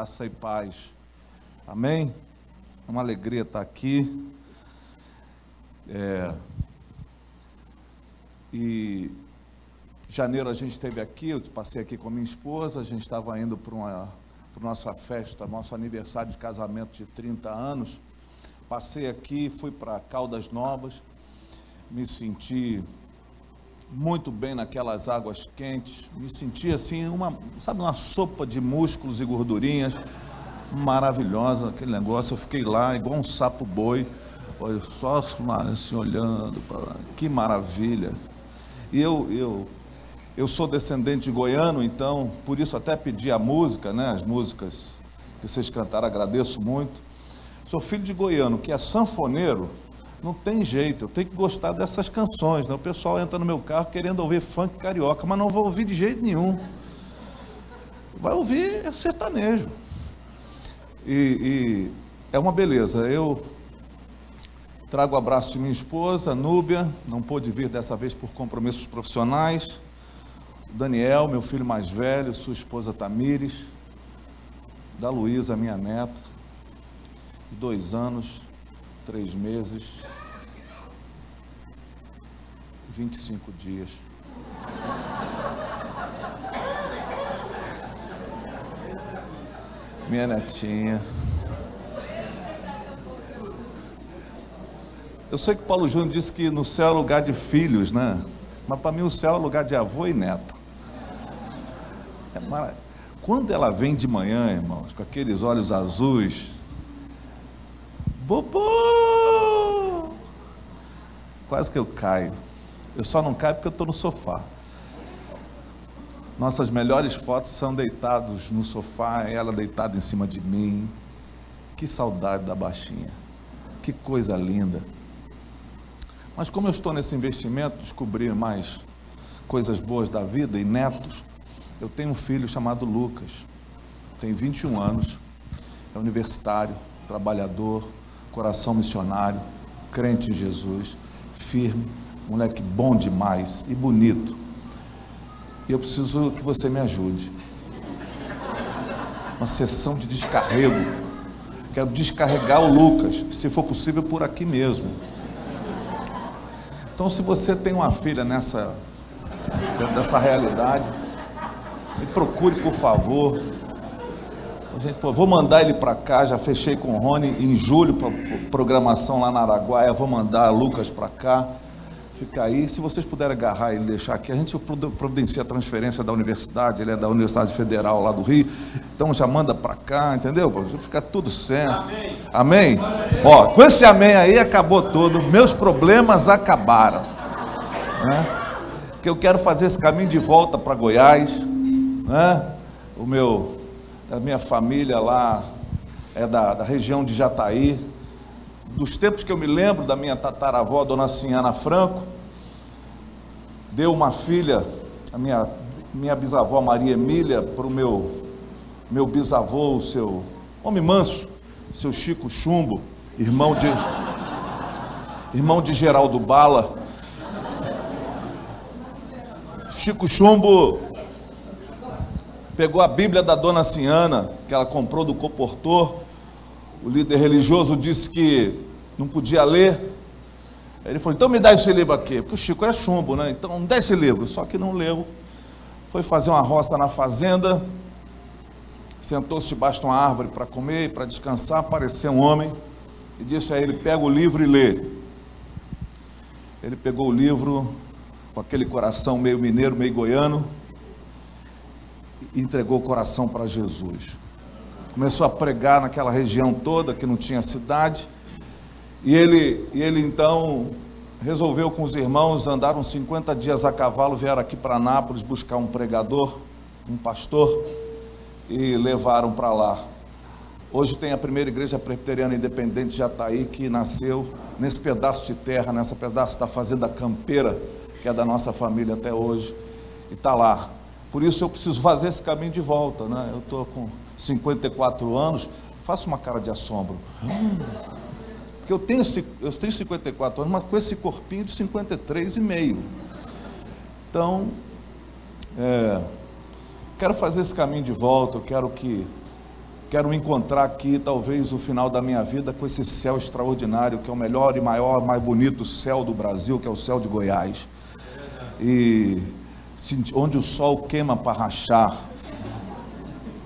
Graça e paz. Amém? É uma alegria estar aqui. É... E janeiro a gente esteve aqui, eu passei aqui com a minha esposa, a gente estava indo para uma para nossa festa, nosso aniversário de casamento de 30 anos. Passei aqui, fui para Caldas Novas, me senti muito bem naquelas águas quentes, me senti assim, uma, sabe, uma sopa de músculos e gordurinhas, maravilhosa aquele negócio. Eu fiquei lá igual um sapo boi, só assim olhando para lá, que maravilha. E eu, eu, eu sou descendente de goiano, então por isso até pedi a música, né, as músicas que vocês cantaram, agradeço muito. Sou filho de goiano, que é sanfoneiro, não tem jeito, eu tenho que gostar dessas canções. Né? O pessoal entra no meu carro querendo ouvir funk carioca, mas não vou ouvir de jeito nenhum. Vai ouvir sertanejo. E, e é uma beleza. Eu trago o abraço de minha esposa, Núbia, não pôde vir dessa vez por compromissos profissionais. Daniel, meu filho mais velho, sua esposa Tamires, da Luísa, minha neta, dois anos, três meses, 25 dias. Minha netinha. Eu sei que Paulo Júnior disse que no céu é lugar de filhos, né? Mas para mim o céu é lugar de avô e neto. É. Quando ela vem de manhã, irmãos, com aqueles olhos azuis, Bobô! Quase que eu caio. Eu só não caio porque eu estou no sofá. Nossas melhores fotos são deitados no sofá, ela deitada em cima de mim. Que saudade da baixinha. Que coisa linda. Mas como eu estou nesse investimento, descobrir mais coisas boas da vida e netos, eu tenho um filho chamado Lucas. Tem 21 anos, é universitário, trabalhador, coração missionário, crente em Jesus, firme, moleque bom demais e bonito. E eu preciso que você me ajude. Uma sessão de descarrego. Quero descarregar o Lucas, se for possível por aqui mesmo. Então, se você tem uma filha nessa dessa realidade, me procure, por favor. Gente, pô, vou mandar ele para cá, já fechei com o Rony em julho para programação lá na Araguaia, vou mandar Lucas para cá. Fica aí, se vocês puderem agarrar ele e deixar aqui, a gente providencia a transferência da universidade, ele é da Universidade Federal lá do Rio, então já manda para cá, entendeu? Fica tudo certo. Amém. amém? Ó, com esse amém aí acabou tudo, meus problemas acabaram. Né? Porque eu quero fazer esse caminho de volta para Goiás, né? O meu a minha família lá é da, da região de Jataí, dos tempos que eu me lembro da minha tataravó, Dona Sinhana Franco, deu uma filha, a minha, minha bisavó Maria Emília, para o meu, meu bisavô, o seu homem manso, seu Chico Chumbo, irmão de, irmão de Geraldo Bala. Chico Chumbo pegou a Bíblia da dona Ciana, que ela comprou do comportor. O líder religioso disse que não podia ler. Ele falou: então me dá esse livro aqui, porque o Chico é chumbo, né? Então me dá esse livro. Só que não leu. Foi fazer uma roça na fazenda, sentou-se debaixo de uma árvore para comer e para descansar. Apareceu um homem e disse a ele: pega o livro e lê. Ele pegou o livro com aquele coração meio mineiro, meio goiano entregou o coração para Jesus. Começou a pregar naquela região toda que não tinha cidade. E ele, e ele então resolveu com os irmãos, andaram 50 dias a cavalo, vieram aqui para Nápoles buscar um pregador, um pastor, e levaram para lá. Hoje tem a primeira igreja presbiteriana independente de Jataí, que nasceu nesse pedaço de terra, nessa pedaço da fazenda campeira, que é da nossa família até hoje, e está lá. Por isso eu preciso fazer esse caminho de volta, né? Eu estou com 54 anos, faço uma cara de assombro. Porque eu tenho, eu tenho 54 anos, mas com esse corpinho de 53 e meio. Então, é, quero fazer esse caminho de volta, eu quero que quero encontrar aqui talvez o final da minha vida com esse céu extraordinário, que é o melhor e maior, mais bonito céu do Brasil, que é o céu de Goiás. E onde o sol queima para rachar.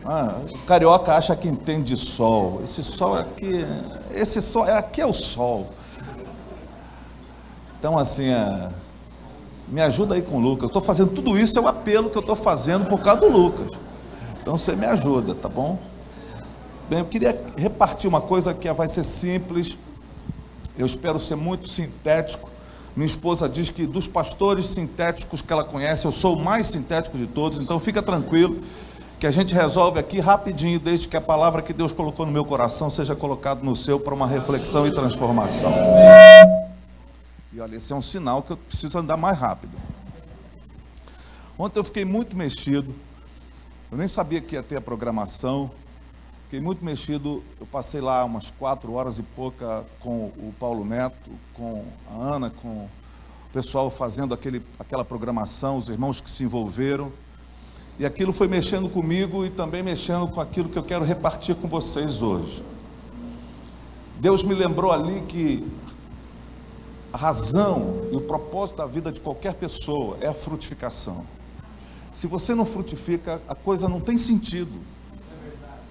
Ah, o carioca acha que entende de sol. Esse sol aqui, esse sol, aqui é o sol. Então assim, é, me ajuda aí com o Lucas. Eu estou fazendo tudo isso, é o apelo que eu estou fazendo por causa do Lucas. Então você me ajuda, tá bom? Bem, eu queria repartir uma coisa que vai ser simples. Eu espero ser muito sintético. Minha esposa diz que dos pastores sintéticos que ela conhece, eu sou o mais sintético de todos, então fica tranquilo que a gente resolve aqui rapidinho, desde que a palavra que Deus colocou no meu coração seja colocada no seu para uma reflexão e transformação. E olha, esse é um sinal que eu preciso andar mais rápido. Ontem eu fiquei muito mexido. Eu nem sabia que ia ter a programação. Fiquei muito mexido. Eu passei lá umas quatro horas e pouca com o Paulo Neto, com a Ana, com o pessoal fazendo aquele, aquela programação, os irmãos que se envolveram. E aquilo foi mexendo comigo e também mexendo com aquilo que eu quero repartir com vocês hoje. Deus me lembrou ali que a razão e o propósito da vida de qualquer pessoa é a frutificação. Se você não frutifica, a coisa não tem sentido.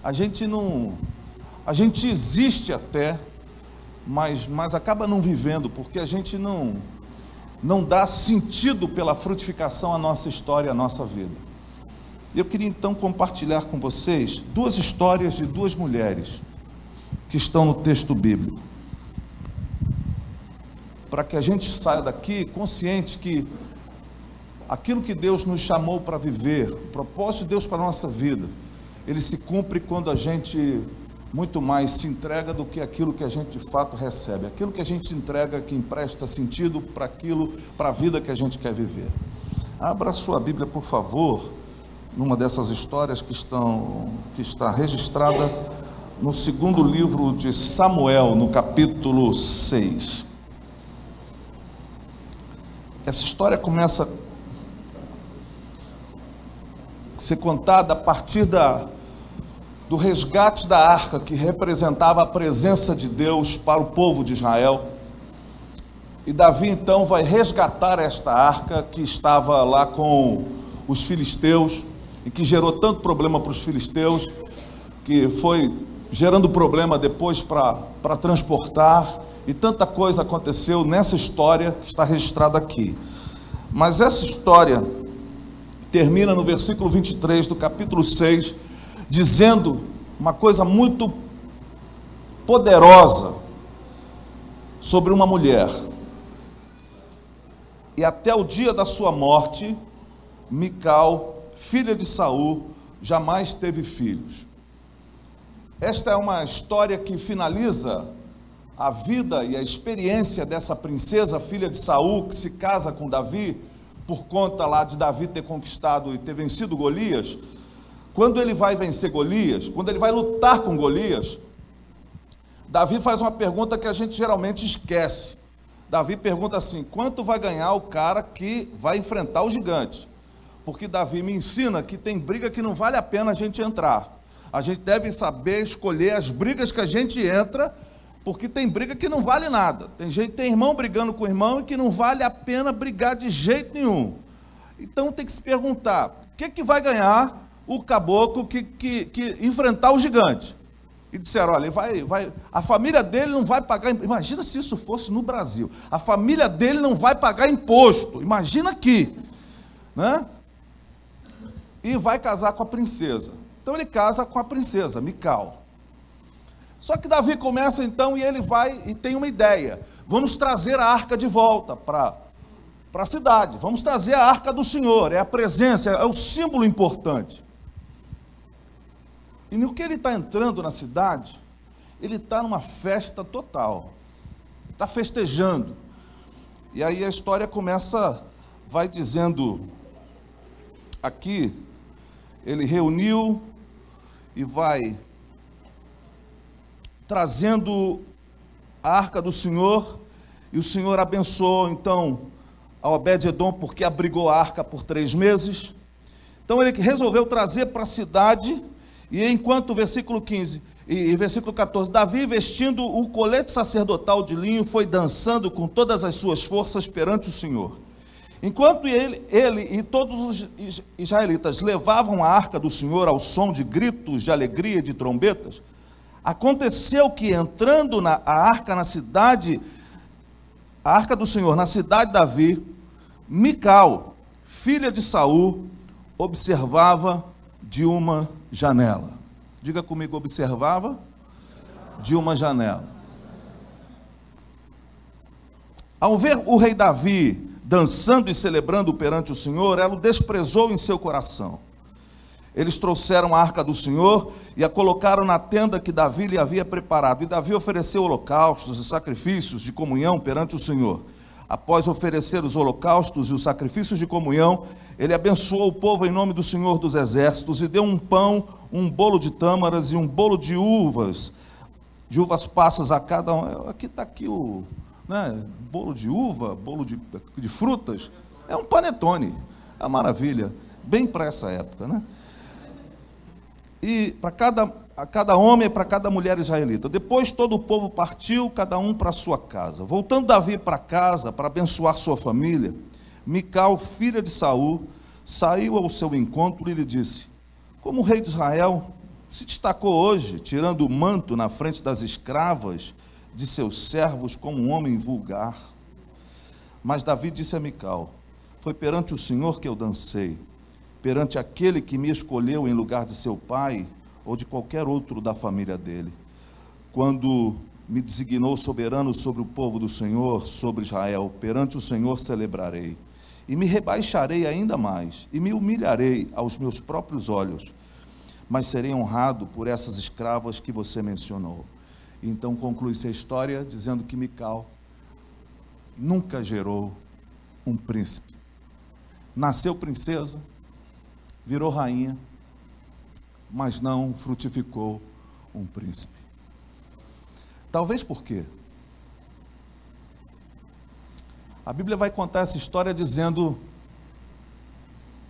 A gente não. A gente existe até, mas, mas acaba não vivendo, porque a gente não, não dá sentido pela frutificação à nossa história, à nossa vida. Eu queria então compartilhar com vocês duas histórias de duas mulheres que estão no texto bíblico para que a gente saia daqui consciente que aquilo que Deus nos chamou para viver, o propósito de Deus para a nossa vida, ele se cumpre quando a gente muito mais se entrega do que aquilo que a gente de fato recebe. Aquilo que a gente entrega que empresta sentido para aquilo, para a vida que a gente quer viver. Abra sua Bíblia, por favor, numa dessas histórias que estão que está registrada no segundo livro de Samuel, no capítulo 6. Essa história começa a ser contada a partir da, do resgate da arca, que representava a presença de Deus para o povo de Israel. E Davi então vai resgatar esta arca que estava lá com os filisteus e que gerou tanto problema para os filisteus, que foi gerando problema depois para transportar e tanta coisa aconteceu nessa história que está registrada aqui. Mas essa história termina no versículo 23 do capítulo 6, dizendo uma coisa muito poderosa sobre uma mulher. E até o dia da sua morte, Mical, filha de Saul, jamais teve filhos. Esta é uma história que finaliza a vida e a experiência dessa princesa, filha de Saul, que se casa com Davi, por conta lá de Davi ter conquistado e ter vencido Golias, quando ele vai vencer Golias, quando ele vai lutar com Golias, Davi faz uma pergunta que a gente geralmente esquece. Davi pergunta assim: quanto vai ganhar o cara que vai enfrentar o gigante? Porque Davi me ensina que tem briga que não vale a pena a gente entrar. A gente deve saber escolher as brigas que a gente entra porque tem briga que não vale nada. Tem gente, tem irmão brigando com irmão e que não vale a pena brigar de jeito nenhum. Então tem que se perguntar: o que, que vai ganhar o caboclo que, que, que enfrentar o gigante? E disseram: olha, vai, vai, a família dele não vai pagar. Imagina se isso fosse no Brasil. A família dele não vai pagar imposto. Imagina aqui. Né? E vai casar com a princesa. Então ele casa com a princesa, Mical. Só que Davi começa então e ele vai e tem uma ideia: vamos trazer a arca de volta para a cidade, vamos trazer a arca do Senhor, é a presença, é o símbolo importante. E no que ele está entrando na cidade, ele está numa festa total, está festejando. E aí a história começa, vai dizendo aqui, ele reuniu e vai trazendo a arca do Senhor, e o Senhor abençoou então a Obed-Edom porque abrigou a arca por três meses. Então ele resolveu trazer para a cidade, e enquanto o versículo 15 e, versículo 14: Davi, vestindo o colete sacerdotal de linho, foi dançando com todas as suas forças perante o Senhor. Enquanto ele, ele e todos os israelitas levavam a arca do Senhor ao som de gritos de alegria e de trombetas, aconteceu que entrando na, a arca na cidade, a arca do Senhor na cidade de Davi, Mical, filha de Saul, observava de uma janela. Diga comigo, observava de uma janela. Ao ver o rei Davi dançando e celebrando perante o Senhor, ela o desprezou em seu coração. Eles trouxeram a arca do Senhor e a colocaram na tenda que Davi lhe havia preparado. E Davi ofereceu holocaustos e sacrifícios de comunhão perante o Senhor. Após oferecer os holocaustos e os sacrifícios de comunhão, ele abençoou o povo em nome do Senhor dos Exércitos e deu um pão, um bolo de tâmaras e um bolo de uvas, de uvas passas a cada um. Aqui está aqui o, né? bolo de uva, bolo de, de frutas, é um panetone, é uma maravilha, bem para essa época, né? E para cada, a cada homem e para cada mulher israelita. Depois todo o povo partiu, cada um para sua casa. Voltando Davi para casa para abençoar sua família, Mical, filha de Saul, saiu ao seu encontro e lhe disse: Como o rei de Israel se destacou hoje, tirando o manto na frente das escravas de seus servos como um homem vulgar. Mas Davi disse a Mical: Foi perante o Senhor que eu dancei, perante aquele que me escolheu em lugar de seu pai ou de qualquer outro da família dele. Quando me designou soberano sobre o povo do Senhor, sobre Israel, perante o Senhor celebrarei. E me rebaixarei ainda mais, e me humilharei aos meus próprios olhos, mas serei honrado por essas escravas que você mencionou. Então conclui-se a história dizendo que Mical nunca gerou um príncipe. Nasceu princesa, virou rainha, mas não frutificou um príncipe. Talvez por quê? A Bíblia vai contar essa história dizendo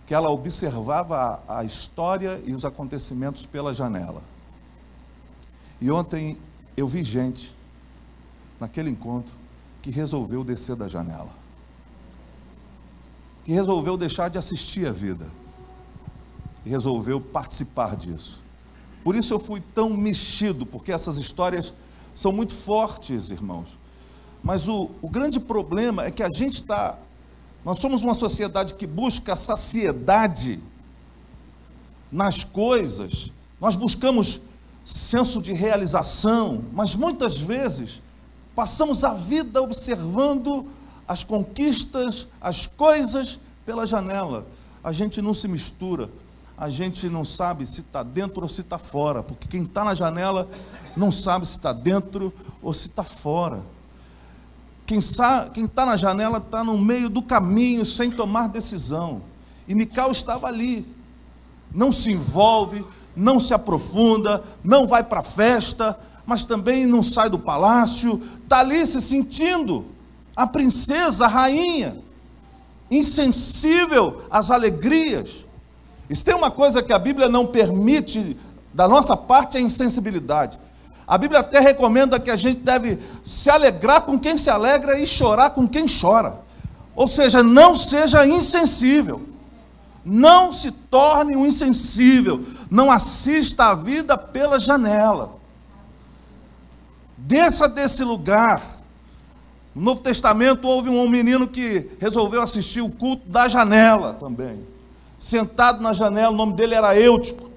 que ela observava a, história e os acontecimentos pela janela. E ontem eu vi gente naquele encontro que resolveu descer da janela, que resolveu deixar de assistir a vida e resolveu participar disso. Por isso eu fui tão mexido, porque essas histórias são muito fortes, irmãos. Mas o, o grande problema é que a gente está. Nós somos uma sociedade que busca saciedade nas coisas, nós buscamos senso de realização, mas muitas vezes passamos a vida observando as conquistas, as coisas pela janela. A gente não se mistura, a gente não sabe se está dentro ou se está fora, porque quem está na janela não sabe se está dentro ou se está fora. Quem está na janela está no meio do caminho sem tomar decisão. E Mical estava ali, não se envolve, não se aprofunda, não vai para a festa, mas também não sai do palácio, está ali se sentindo a princesa, a rainha, insensível às alegrias. Isso tem uma coisa que a Bíblia não permite da nossa parte, é a insensibilidade. A Bíblia até recomenda que a gente deve se alegrar com quem se alegra e chorar com quem chora. Ou seja, não seja insensível. Não se torne um insensível. Não assista a vida pela janela. Desça desse lugar. No Novo Testamento houve um menino que resolveu assistir o culto da janela também. Sentado na janela, o nome dele era Eutico.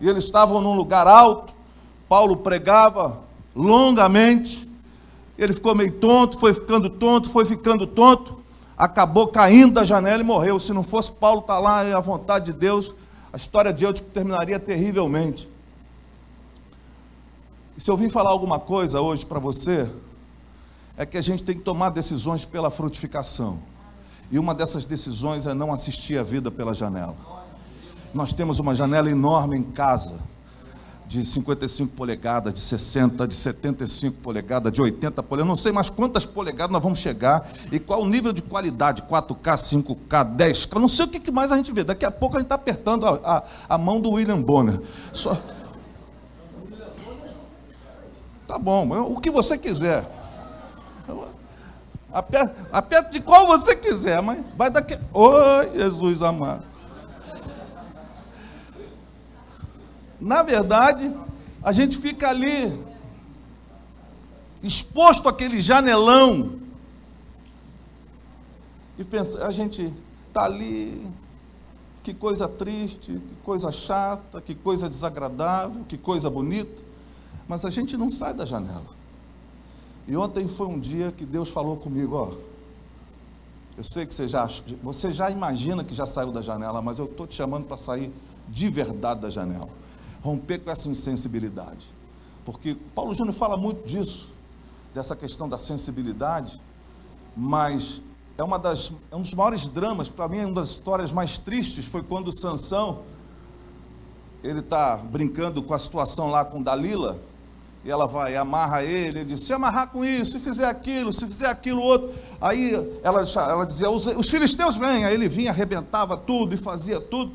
E eles estavam num lugar alto. Paulo pregava longamente. Ele ficou meio tonto, foi ficando tonto, foi ficando tonto acabou caindo da janela e morreu. Se não fosse Paulo estar tá lá e a vontade de Deus, a história de Eutico terminaria terrivelmente. E se eu vim falar alguma coisa hoje para você, é que a gente tem que tomar decisões pela frutificação. E uma dessas decisões é não assistir a vida pela janela. Nós temos uma janela enorme em casa. de 55 polegadas, de 60, de 75 polegadas, de 80 polegadas, não sei mais quantas polegadas nós vamos chegar e qual o nível de qualidade, 4K, 5K, 10K, não sei o que mais a gente vê. Daqui a pouco a gente está apertando a, a, a, mão do William Bonner. Só... Tá bom, o que você quiser. Aperta, de qual você quiser, mas vai daqui. Oi, Jesus amado. Na verdade, a gente fica ali, exposto àquele janelão, e pensa, a gente está ali, que coisa triste, que coisa chata, que coisa desagradável, que coisa bonita, mas a gente não sai da janela. E ontem foi um dia que Deus falou comigo, ó. Eu sei que você já, você já imagina que já saiu da janela, mas eu estou te chamando para sair de verdade da janela. Romper com essa insensibilidade. Porque Paulo Júnior fala muito disso, dessa questão da sensibilidade, mas é, uma das, é um dos maiores dramas, para mim, é uma das histórias mais tristes foi quando Sansão, ele está brincando com a situação lá com Dalila, e ela vai, amarra ele, ele diz, se amarrar com isso, se fizer aquilo, se fizer aquilo outro. Aí ela, ela dizia, os, os filisteus vêm, aí ele vinha, arrebentava tudo e fazia tudo,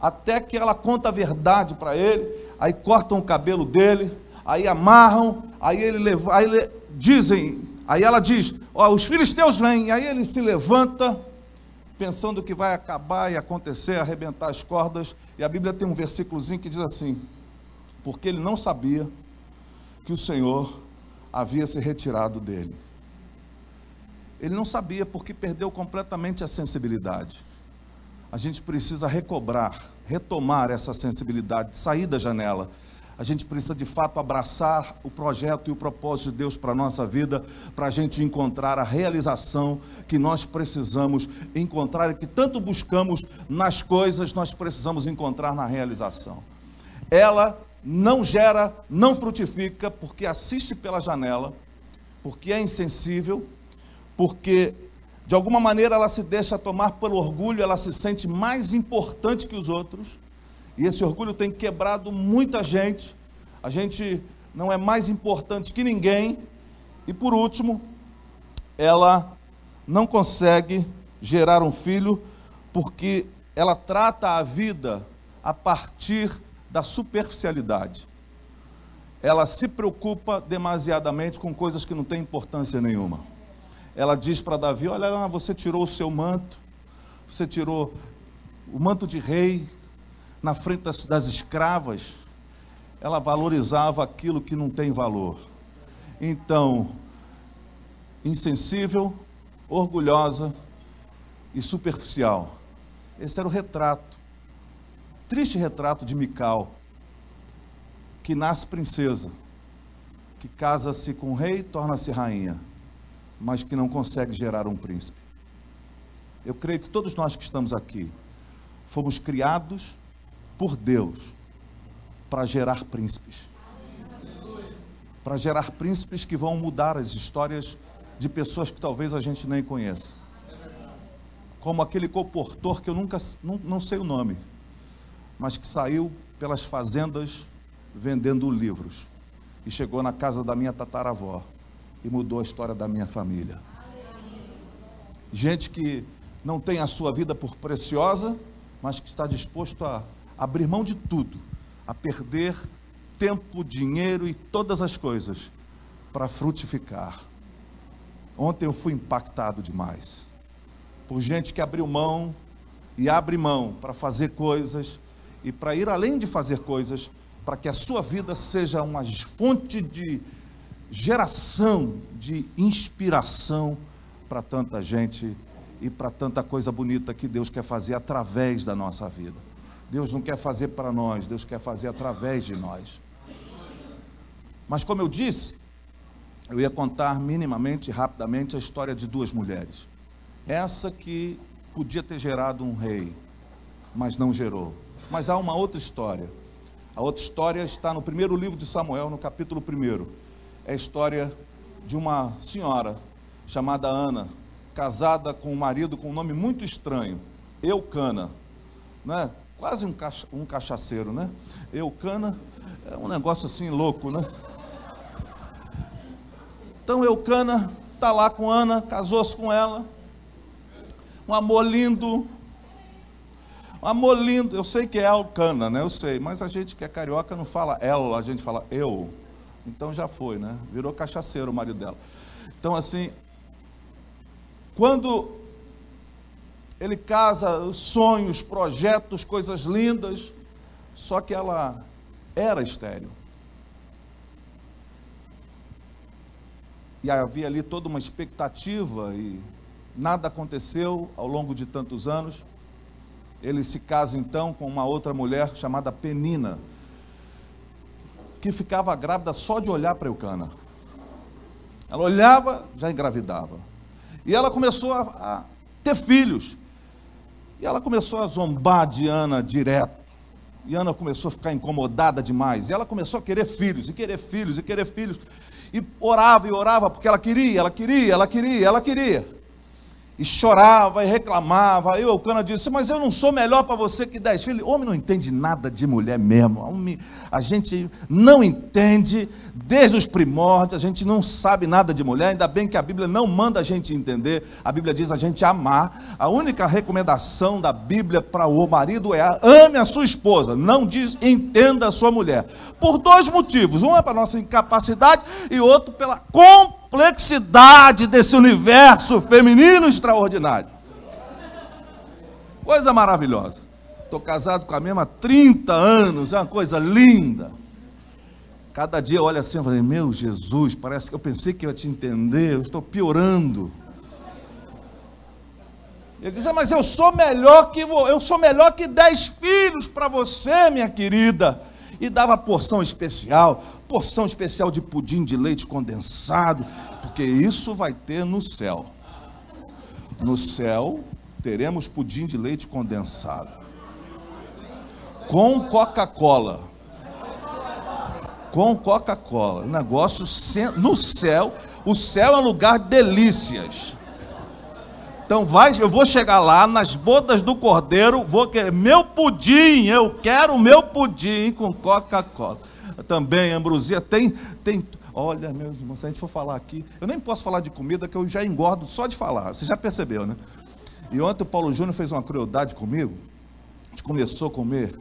até que ela conta a verdade para ele, aí cortam o cabelo dele, aí amarram, aí ele leva, aí ele, dizem, aí ela diz, ó, os filisteus vêm, aí ele se levanta, pensando que vai acabar e acontecer, arrebentar as cordas, e a Bíblia tem um versículozinho que diz assim, porque ele não sabia que o Senhor havia se retirado dele. Ele não sabia porque perdeu completamente a sensibilidade. A gente precisa recobrar, retomar essa sensibilidade, sair da janela. A gente precisa de fato abraçar o projeto e o propósito de Deus para a nossa vida, para a gente encontrar a realização que nós precisamos encontrar e que tanto buscamos nas coisas, nós precisamos encontrar na realização. Ela não gera, não frutifica, porque assiste pela janela, porque é insensível, porque de alguma maneira ela se deixa tomar pelo orgulho, ela se sente mais importante que os outros, e esse orgulho tem quebrado muita gente. A gente não é mais importante que ninguém, e por último, ela não consegue gerar um filho porque ela trata a vida a partir da superficialidade. Ela se preocupa demasiadamente com coisas que não têm importância nenhuma. Ela diz para Davi: Olha, você tirou o seu manto, você tirou o manto de rei na frente das, das escravas. Ela valorizava aquilo que não tem valor. Então, insensível, orgulhosa e superficial. Esse era o retrato triste retrato de Mical, que nasce princesa, que casa-se com o rei, torna-se rainha, mas que não consegue gerar um príncipe. Eu creio que todos nós que estamos aqui fomos criados por Deus para gerar príncipes. Para gerar príncipes que vão mudar as histórias de pessoas que talvez a gente nem conheça. Como aquele comportor que eu nunca não, não sei o nome mas que saiu pelas fazendas vendendo livros e chegou na casa da minha tataravó e mudou a história da minha família. Gente que não tem a sua vida por preciosa, mas que está disposto a abrir mão de tudo, a perder tempo, dinheiro e todas as coisas para frutificar. Ontem eu fui impactado demais por gente que abriu mão e abre mão para fazer coisas e para ir além de fazer coisas, para que a sua vida seja uma fonte de geração, de inspiração para tanta gente e para tanta coisa bonita que Deus quer fazer através da nossa vida. Deus não quer fazer para nós, Deus quer fazer através de nós. Mas como eu disse, eu ia contar minimamente, rapidamente, a história de duas mulheres. Essa que podia ter gerado um rei, mas não gerou. Mas há uma outra história. A outra história está no primeiro livro de Samuel, no capítulo 1. É a história de uma senhora chamada Ana, casada com um marido com um nome muito estranho, Eucana, né? quase um, cacha, um cachaceiro, né? Eucana, É um negócio assim louco, né? Então Eucana está lá com Ana, casou-se com ela. Um amor lindo. Amor lindo. Eu sei que é Eucana, né? Eu sei. Mas a gente que é carioca não fala ela, a gente fala eu. Então já foi, né? Virou cachaceiro o marido dela. Então assim, quando ele casa, sonhos, projetos, coisas lindas, só que ela era estéreo. E havia ali toda uma expectativa e nada aconteceu ao longo de tantos anos. Ele se casa então com uma outra mulher chamada Penina, que ficava grávida só de olhar para Eucana. Ela olhava, já engravidava. E ela começou a, a ter filhos. E ela começou a zombar de Ana direto. E Ana começou a ficar incomodada demais. E ela começou a querer filhos, e querer filhos, e querer filhos e orava e orava porque ela queria, ela queria, ela queria, ela queria. E chorava e reclamava. Aí o Eucana disse: Mas eu não sou melhor para você que dez filhos. Homem não entende nada de mulher mesmo. A gente não entende desde os primórdios, a gente não sabe nada de mulher. Ainda bem que a Bíblia não manda a gente entender. A Bíblia diz a gente amar. A única recomendação da Bíblia para o marido é: ame a sua esposa. Não diz entenda a sua mulher. Por dois motivos: um é para nossa incapacidade e outro pela compreensão complexidade desse universo feminino extraordinário. Coisa maravilhosa. Estou casado com a mesma há 30 anos, é uma coisa linda. Cada dia eu olho assim e falei, meu Jesus, parece que eu pensei que eu ia te entender, eu estou piorando. Ele diz, ah, mas eu sou melhor que eu sou melhor que dez filhos para você, minha querida e dava porção especial, porção especial de pudim de leite condensado, porque isso vai ter no céu. No céu teremos pudim de leite condensado com Coca-Cola. Com Coca-Cola. Negócio no céu, o céu é um lugar de delícias. Então vai, eu vou chegar lá nas bodas do cordeiro, vou querer meu pudim, eu quero meu pudim com Coca-Cola. Também, ambrosia, tem, tem. Olha, meus irmãos, se a gente for falar aqui, eu nem posso falar de comida que eu já engordo só de falar. Você já percebeu, né? E ontem o Paulo Júnior fez uma crueldade comigo. A gente começou a comer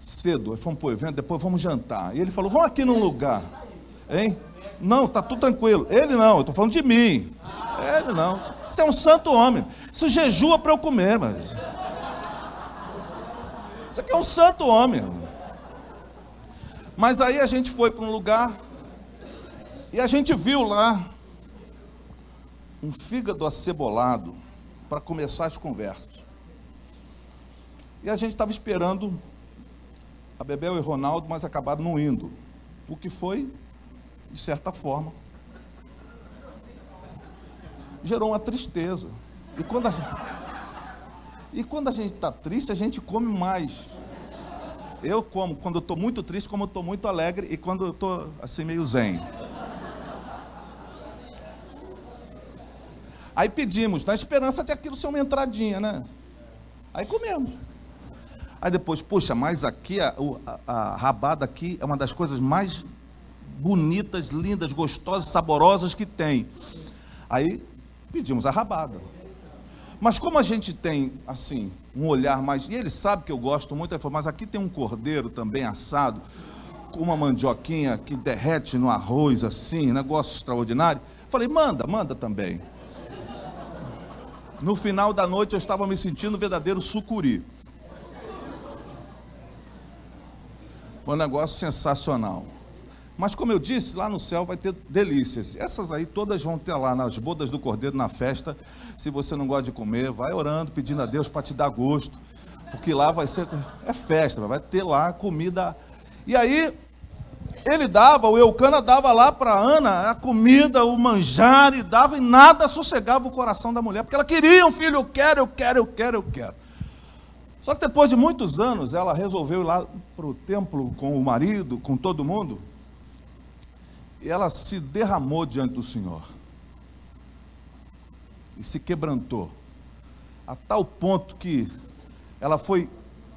cedo, fomos para o evento, depois vamos jantar. E ele falou: vamos aqui num lugar, hein? Não, tá tudo tranquilo. Ele não, eu estou falando de mim. Ele não. Você é um santo homem. Isso jejua para eu comer, mas. Isso aqui é um santo homem. Mas aí a gente foi para um lugar e a gente viu lá um fígado acebolado para começar as conversas. E a gente estava esperando a Bebel e Ronaldo, mas acabaram não indo. O que foi de certa forma, gerou uma tristeza. E quando a, e quando a gente está triste, a gente come mais. Eu como, quando eu estou muito triste, como eu estou muito alegre, e quando eu estou assim meio zen. Aí pedimos, na esperança de aquilo ser uma entradinha, né? Aí comemos. Aí depois, puxa, mas aqui a, a, a rabada aqui é uma das coisas mais bonitas, lindas, gostosas, saborosas que tem. Aí pedimos a rabada. Mas como a gente tem, assim, um olhar mais. E ele sabe que eu gosto muito, ele falou, mas aqui tem um cordeiro também assado, com uma mandioquinha que derrete no arroz, assim, negócio extraordinário. Falei, manda, manda também. No final da noite eu estava me sentindo verdadeiro sucuri. Foi um negócio sensacional. Mas como eu disse, lá no céu vai ter delícias. Essas aí todas vão ter lá nas bodas do cordeiro, na festa. Se você não gosta de comer, vai orando, pedindo a Deus para te dar gosto. Porque lá vai ser. É festa, vai ter lá comida. E aí, ele dava, o Eucana dava lá para Ana a comida, o manjar, e dava, e nada sossegava o coração da mulher. Porque ela queria um filho, eu quero, eu quero, eu quero, eu quero. Só que depois de muitos anos, ela resolveu ir lá para o templo com o marido, com todo mundo e ela se derramou diante do Senhor. E se quebrantou. A tal ponto que ela foi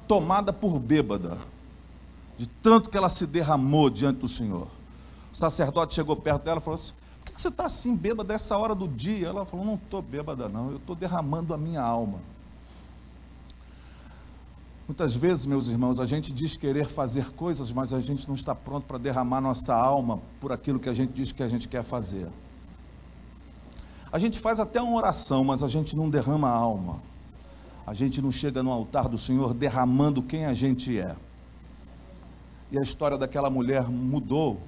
tomada por bêbada. de tanto que ela se derramou diante do Senhor. O sacerdote chegou perto dela e falou assim: Por que você está assim bêbada dessa hora do dia? Ela falou: Não estou bêbada, não, eu estou derramando a minha alma. Muitas vezes, meus irmãos, a gente diz querer fazer coisas, mas a gente não está pronto para derramar nossa alma por aquilo que a gente diz que a gente quer fazer. A gente faz até uma oração, mas a gente não derrama a alma. A gente não chega no altar do Senhor derramando quem a gente é. E a história daquela mulher mudou,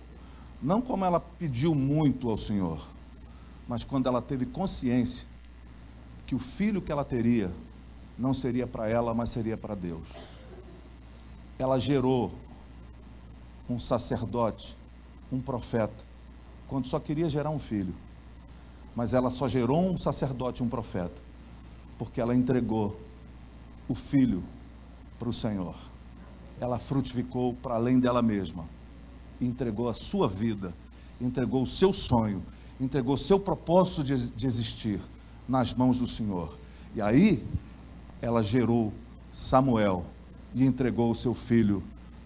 não como ela pediu muito ao Senhor, mas quando ela teve consciência que o filho que ela teria não seria para ela, mas seria para Deus. Ela gerou um sacerdote, um profeta, quando só queria gerar um filho. Mas ela só gerou um sacerdote, um profeta, porque ela entregou o filho para o Senhor. Ela frutificou para além dela mesma, entregou a sua vida, entregou o seu sonho, entregou o seu propósito de, de existir nas mãos do Senhor. E aí ela gerou Samuel e entregou o seu filho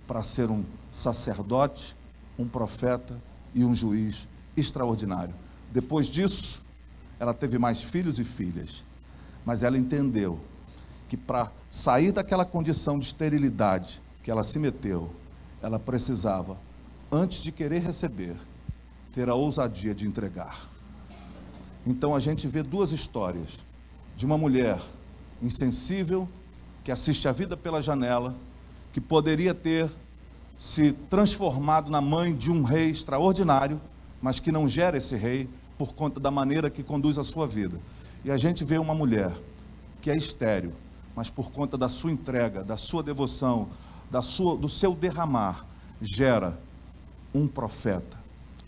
para ser um sacerdote, um profeta e um juiz extraordinário. Depois disso, ela teve mais filhos e filhas, mas ela entendeu que para sair daquela condição de esterilidade que ela se meteu, ela precisava, antes de querer receber, ter a ousadia de entregar. Então a gente vê duas histórias de uma mulher insensível, que assiste a vida pela janela, que poderia ter se transformado na mãe de um rei extraordinário, mas que não gera esse rei por conta da maneira que conduz a sua vida. E a gente vê uma mulher que é estéril, mas por conta da sua entrega, da sua devoção, da sua, do seu derramar, gera um profeta,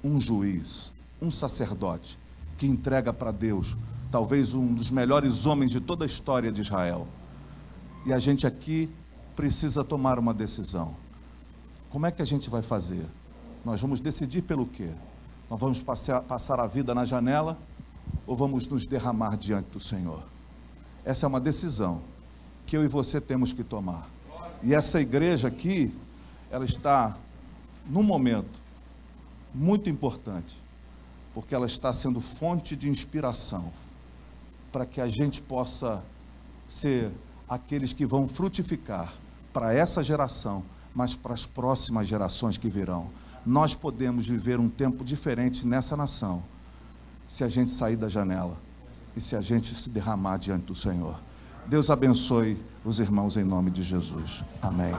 um juiz, um sacerdote que entrega para Deus talvez um dos melhores homens de toda a história de Israel. E a gente aqui precisa tomar uma decisão. Como é que a gente vai fazer? Nós vamos decidir pelo quê? Nós vamos passar, passar a vida na janela ou vamos nos derramar diante do Senhor? Essa é uma decisão que eu e você temos que tomar. E essa igreja aqui, ela está num momento muito importante, porque ela está sendo fonte de inspiração para que a gente possa ser aqueles que vão frutificar para essa geração, mas para as próximas gerações que virão. Nós podemos viver um tempo diferente nessa nação, se a gente sair da janela e se a gente se derramar diante do Senhor. Deus abençoe os irmãos em nome de Jesus. Amém.